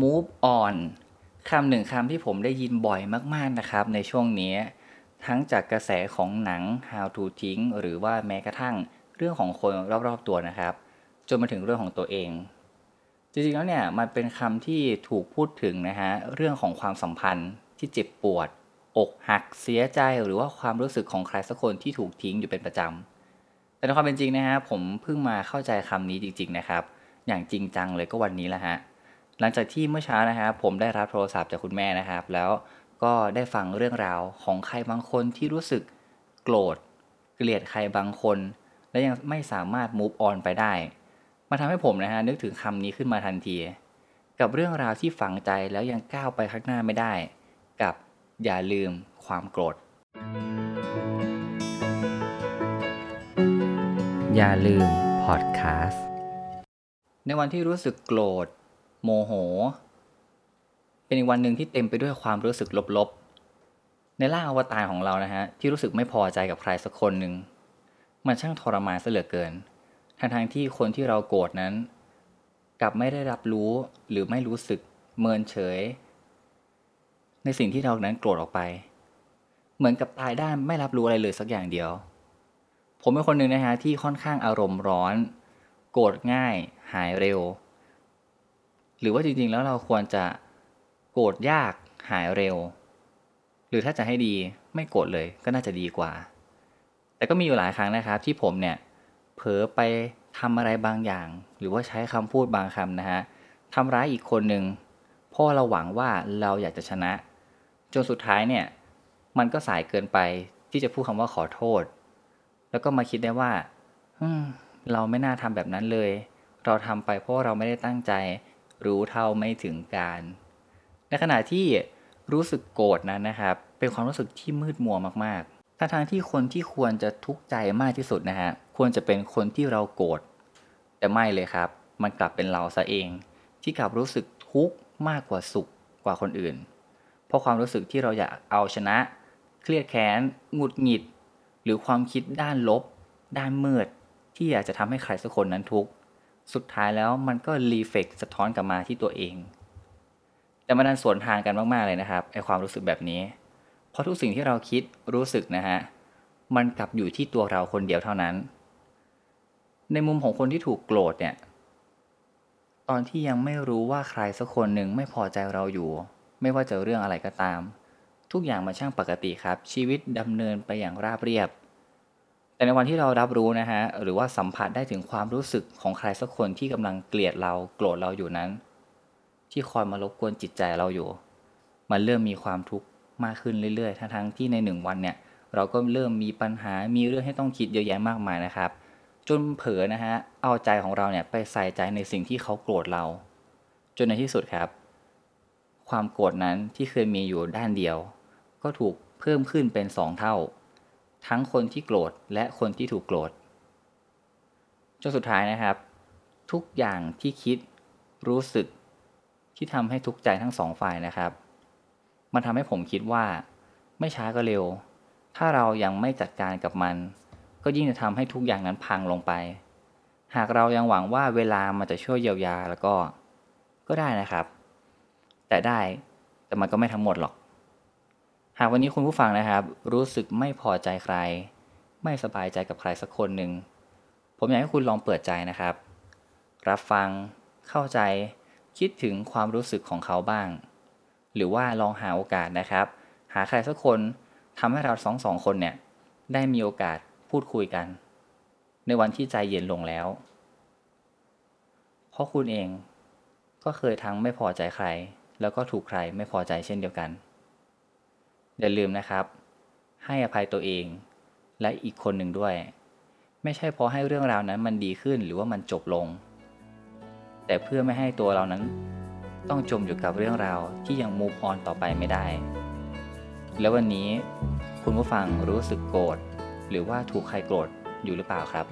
move on คำหนึ่งคำที่ผมได้ยินบ่อยมากๆนะครับ ในช่วงนี้ ทั้งจากกระแสของหนัง How to ทิ้งหรือว่าแม้กระทั่งเรื่องของคนรอบๆตัวนะครับ จนมาถึงเรื่องของตัวเอง จริงๆแล้วเนี่ยมันเป็นคำที่ถูกพูดถึงนะฮะเรื่องของความสัมพันธ์ที่เจ็บปวด อกหักเสียใจหรือว่าความรู้สึกของใครสักคนที่ถูกทิ้งอยู่เป็นประจำแต่ในความเป็นจริงนะฮะผมเพิ่งมาเข้าใจคำนี้จริง ๆนะครับ อย่างจริงจังเลยก็วันนี้แหละฮะ หลังจากที่เมื่อเช้านะครับผมได้รับโทรศัพท์จากคุณแม่นะครับ แล้วก็ได้ฟังเรื่องราวของใครบางคนที่รู้สึกโกรธเกลียดใครบางคน และยังไม่สามารถ move on ไปได้มาทำให้ผมนะฮะนึกถึงคำนี้ขึ้นมาทันที กับเรื่องราวที่ฝังใจแล้วยังก้าวไปข้างหน้าไม่ได้ กับอย่าลืมความโกรธ อย่าลืมพอดแคสต์ในวันที่รู้สึกโกรธ โมโห เป็นอีกวันหนึ่งที่เต็มไปด้วยความรู้สึกลบๆ ในร่างอวตารของเรานะฮะที่รู้สึกไม่พอใจกับใครสักคนหนึ่งมันช่างทรมานเสียเหลือเกินทั้งๆที่คนที่เราโกรธนั้น กลับไม่ได้รับรู้หรือไม่รู้สึกเมินเฉย ในสิ่งที่เรานั้นโกรธออกไป เหมือนกับตายด้านไม่รับรู้อะไรเลยสักอย่างเดียว ผมเป็นคนหนึ่งนะฮะที่ค่อนข้างอารมณ์ร้อน โกรธง่าย หายเร็ว หรือว่าจริงๆ แล้วเราควรจะโกรธยากหายเร็ว หรือถ้าจะให้ดีไม่โกรธเลยก็น่าจะดีกว่า แต่ก็มีอยู่หลายครั้งนะครับ ที่ผมเนี่ยเผลอไปทำอะไรบางอย่าง หรือว่าใช้คำพูดบางคำนะฮะทำร้ายอีกคนหนึ่งเพราะเราหวังว่าเราอยากจะชนะ จนสุดท้ายเนี่ยมันก็สายเกินไปที่จะพูดคำว่าขอโทษ แล้วก็มาคิดได้ว่าเราไม่น่าทำแบบนั้นเลย เราทำไปเพราะเราไม่ได้ตั้งใจ รู้เท่าไม่ถึงการ ในขณะที่รู้สึกโกรธนั้นนะครับ เป็นความรู้สึกที่มืดมัวมากๆทั้งทางที่คนที่ควรจะทุกข์ใจมากที่สุดนะฮะควรจะเป็นคนที่เราโกรธแต่ไม่เลยครับ มันกลับเป็นเราซะเอง ที่กลับรู้สึกทุกข์มากกว่าสุขกว่าคนอื่น เพราะความรู้สึกที่เราอยากเอาชนะ เครียดแค้นหงุดหงิด หรือความคิดด้านลบ ด้านมืด ที่อยากจะทำให้ใครสักคนนั้นทุกข์ สุดท้ายแล้วมันก็รีเฟกสะท้อนกลับมาที่ตัวเอง แต่มันดันสวนทางกันมากๆเลยนะครับไอความรู้สึกแบบนี้ เพราะทุกสิ่งที่เราคิดรู้สึกนะฮะมันกลับอยู่ที่ตัวเราคนเดียวเท่านั้น ในมุมของคนที่ถูกโกรธเนี่ย ตอนที่ยังไม่รู้ว่าใครสักคนหนึ่งไม่พอใจเราอยู่ ไม่ว่าจะเรื่องอะไรก็ตาม ทุกอย่างมันช่างปกติครับ ชีวิตดำเนินไปอย่างราบเรียบ แต่ในวันที่เรารับรู้นะฮะหรือว่าสัมผัสได้ถึงความรู้สึกของใครสักคนที่กำลังเกลียดเราโกรธเราอยู่นั้น ที่คอยมารบกวนจิตใจเราอยู่ มันเริ่มมีความทุกข์มากขึ้นเรื่อยๆ ทั้งๆที่ในหนึ่งวันเนี่ยเราก็เริ่มมีปัญหามีเรื่องให้ต้องคิดเยอะแยะมากมายนะครับ จนเผลอนะฮะเอาใจของเราเนี่ยไปใส่ใจในสิ่งที่เขาโกรธเรา จนในที่สุดครับ ความโกรธนั้นที่เคยมีอยู่ด้านเดียว ก็ถูกเพิ่มขึ้นเป็นสองเท่า ทั้งคนที่โกรธและคนที่ถูกโกรธจนสุดท้ายนะครับ ทุกอย่างที่คิดรู้สึกที่ทำให้ทุกใจทั้งสองฝ่ายนะครับ มันทำให้ผมคิดว่า ไม่ช้าก็เร็ว ถ้าเรายังไม่จัดการกับมัน ก็ยิ่งจะทำให้ทุกอย่างนั้นพังลงไป หากเรายังหวังว่าเวลามันจะช่วยเยียวยาแล้วก็ ก็ได้นะครับ แต่ได้แต่มันก็ไม่ทั้งหมดหรอก หากวันนี้คุณผู้ฟังนะครับ รู้สึกไม่พอใจใคร ไม่สบายใจกับใครสักคนหนึ่งผมอยากให้คุณลองเปิดใจนะครับ รับฟังเข้าใจ คิดถึงความรู้สึกของเขาบ้าง หรือว่าลองหาโอกาสนะครับ หาใครสักคนทำให้เราสองสองคนเนี่ยได้มีโอกาสพูดคุยกัน ในวันที่ใจเย็นลงแล้ว เพราะคุณเองก็เคยทั้งไม่พอใจใคร แล้วก็ถูกใครไม่พอใจเช่นเดียวกัน อย่าลืมนะครับ ให้อภัยตัวเองและอีกคนหนึ่งด้วย ไม่ใช่เพราะให้เรื่องราวนั้นมันดีขึ้นหรือว่ามันจบลง แต่เพื่อไม่ให้ตัวเรานั้น ต้องจมอยู่กับเรื่องราวที่ยังมูฟออนต่อไปไม่ได้ แล้ววันนี้คุณผู้ฟังรู้สึกโกรธหรือว่าถูกใครโกรธอยู่หรือเปล่าครับ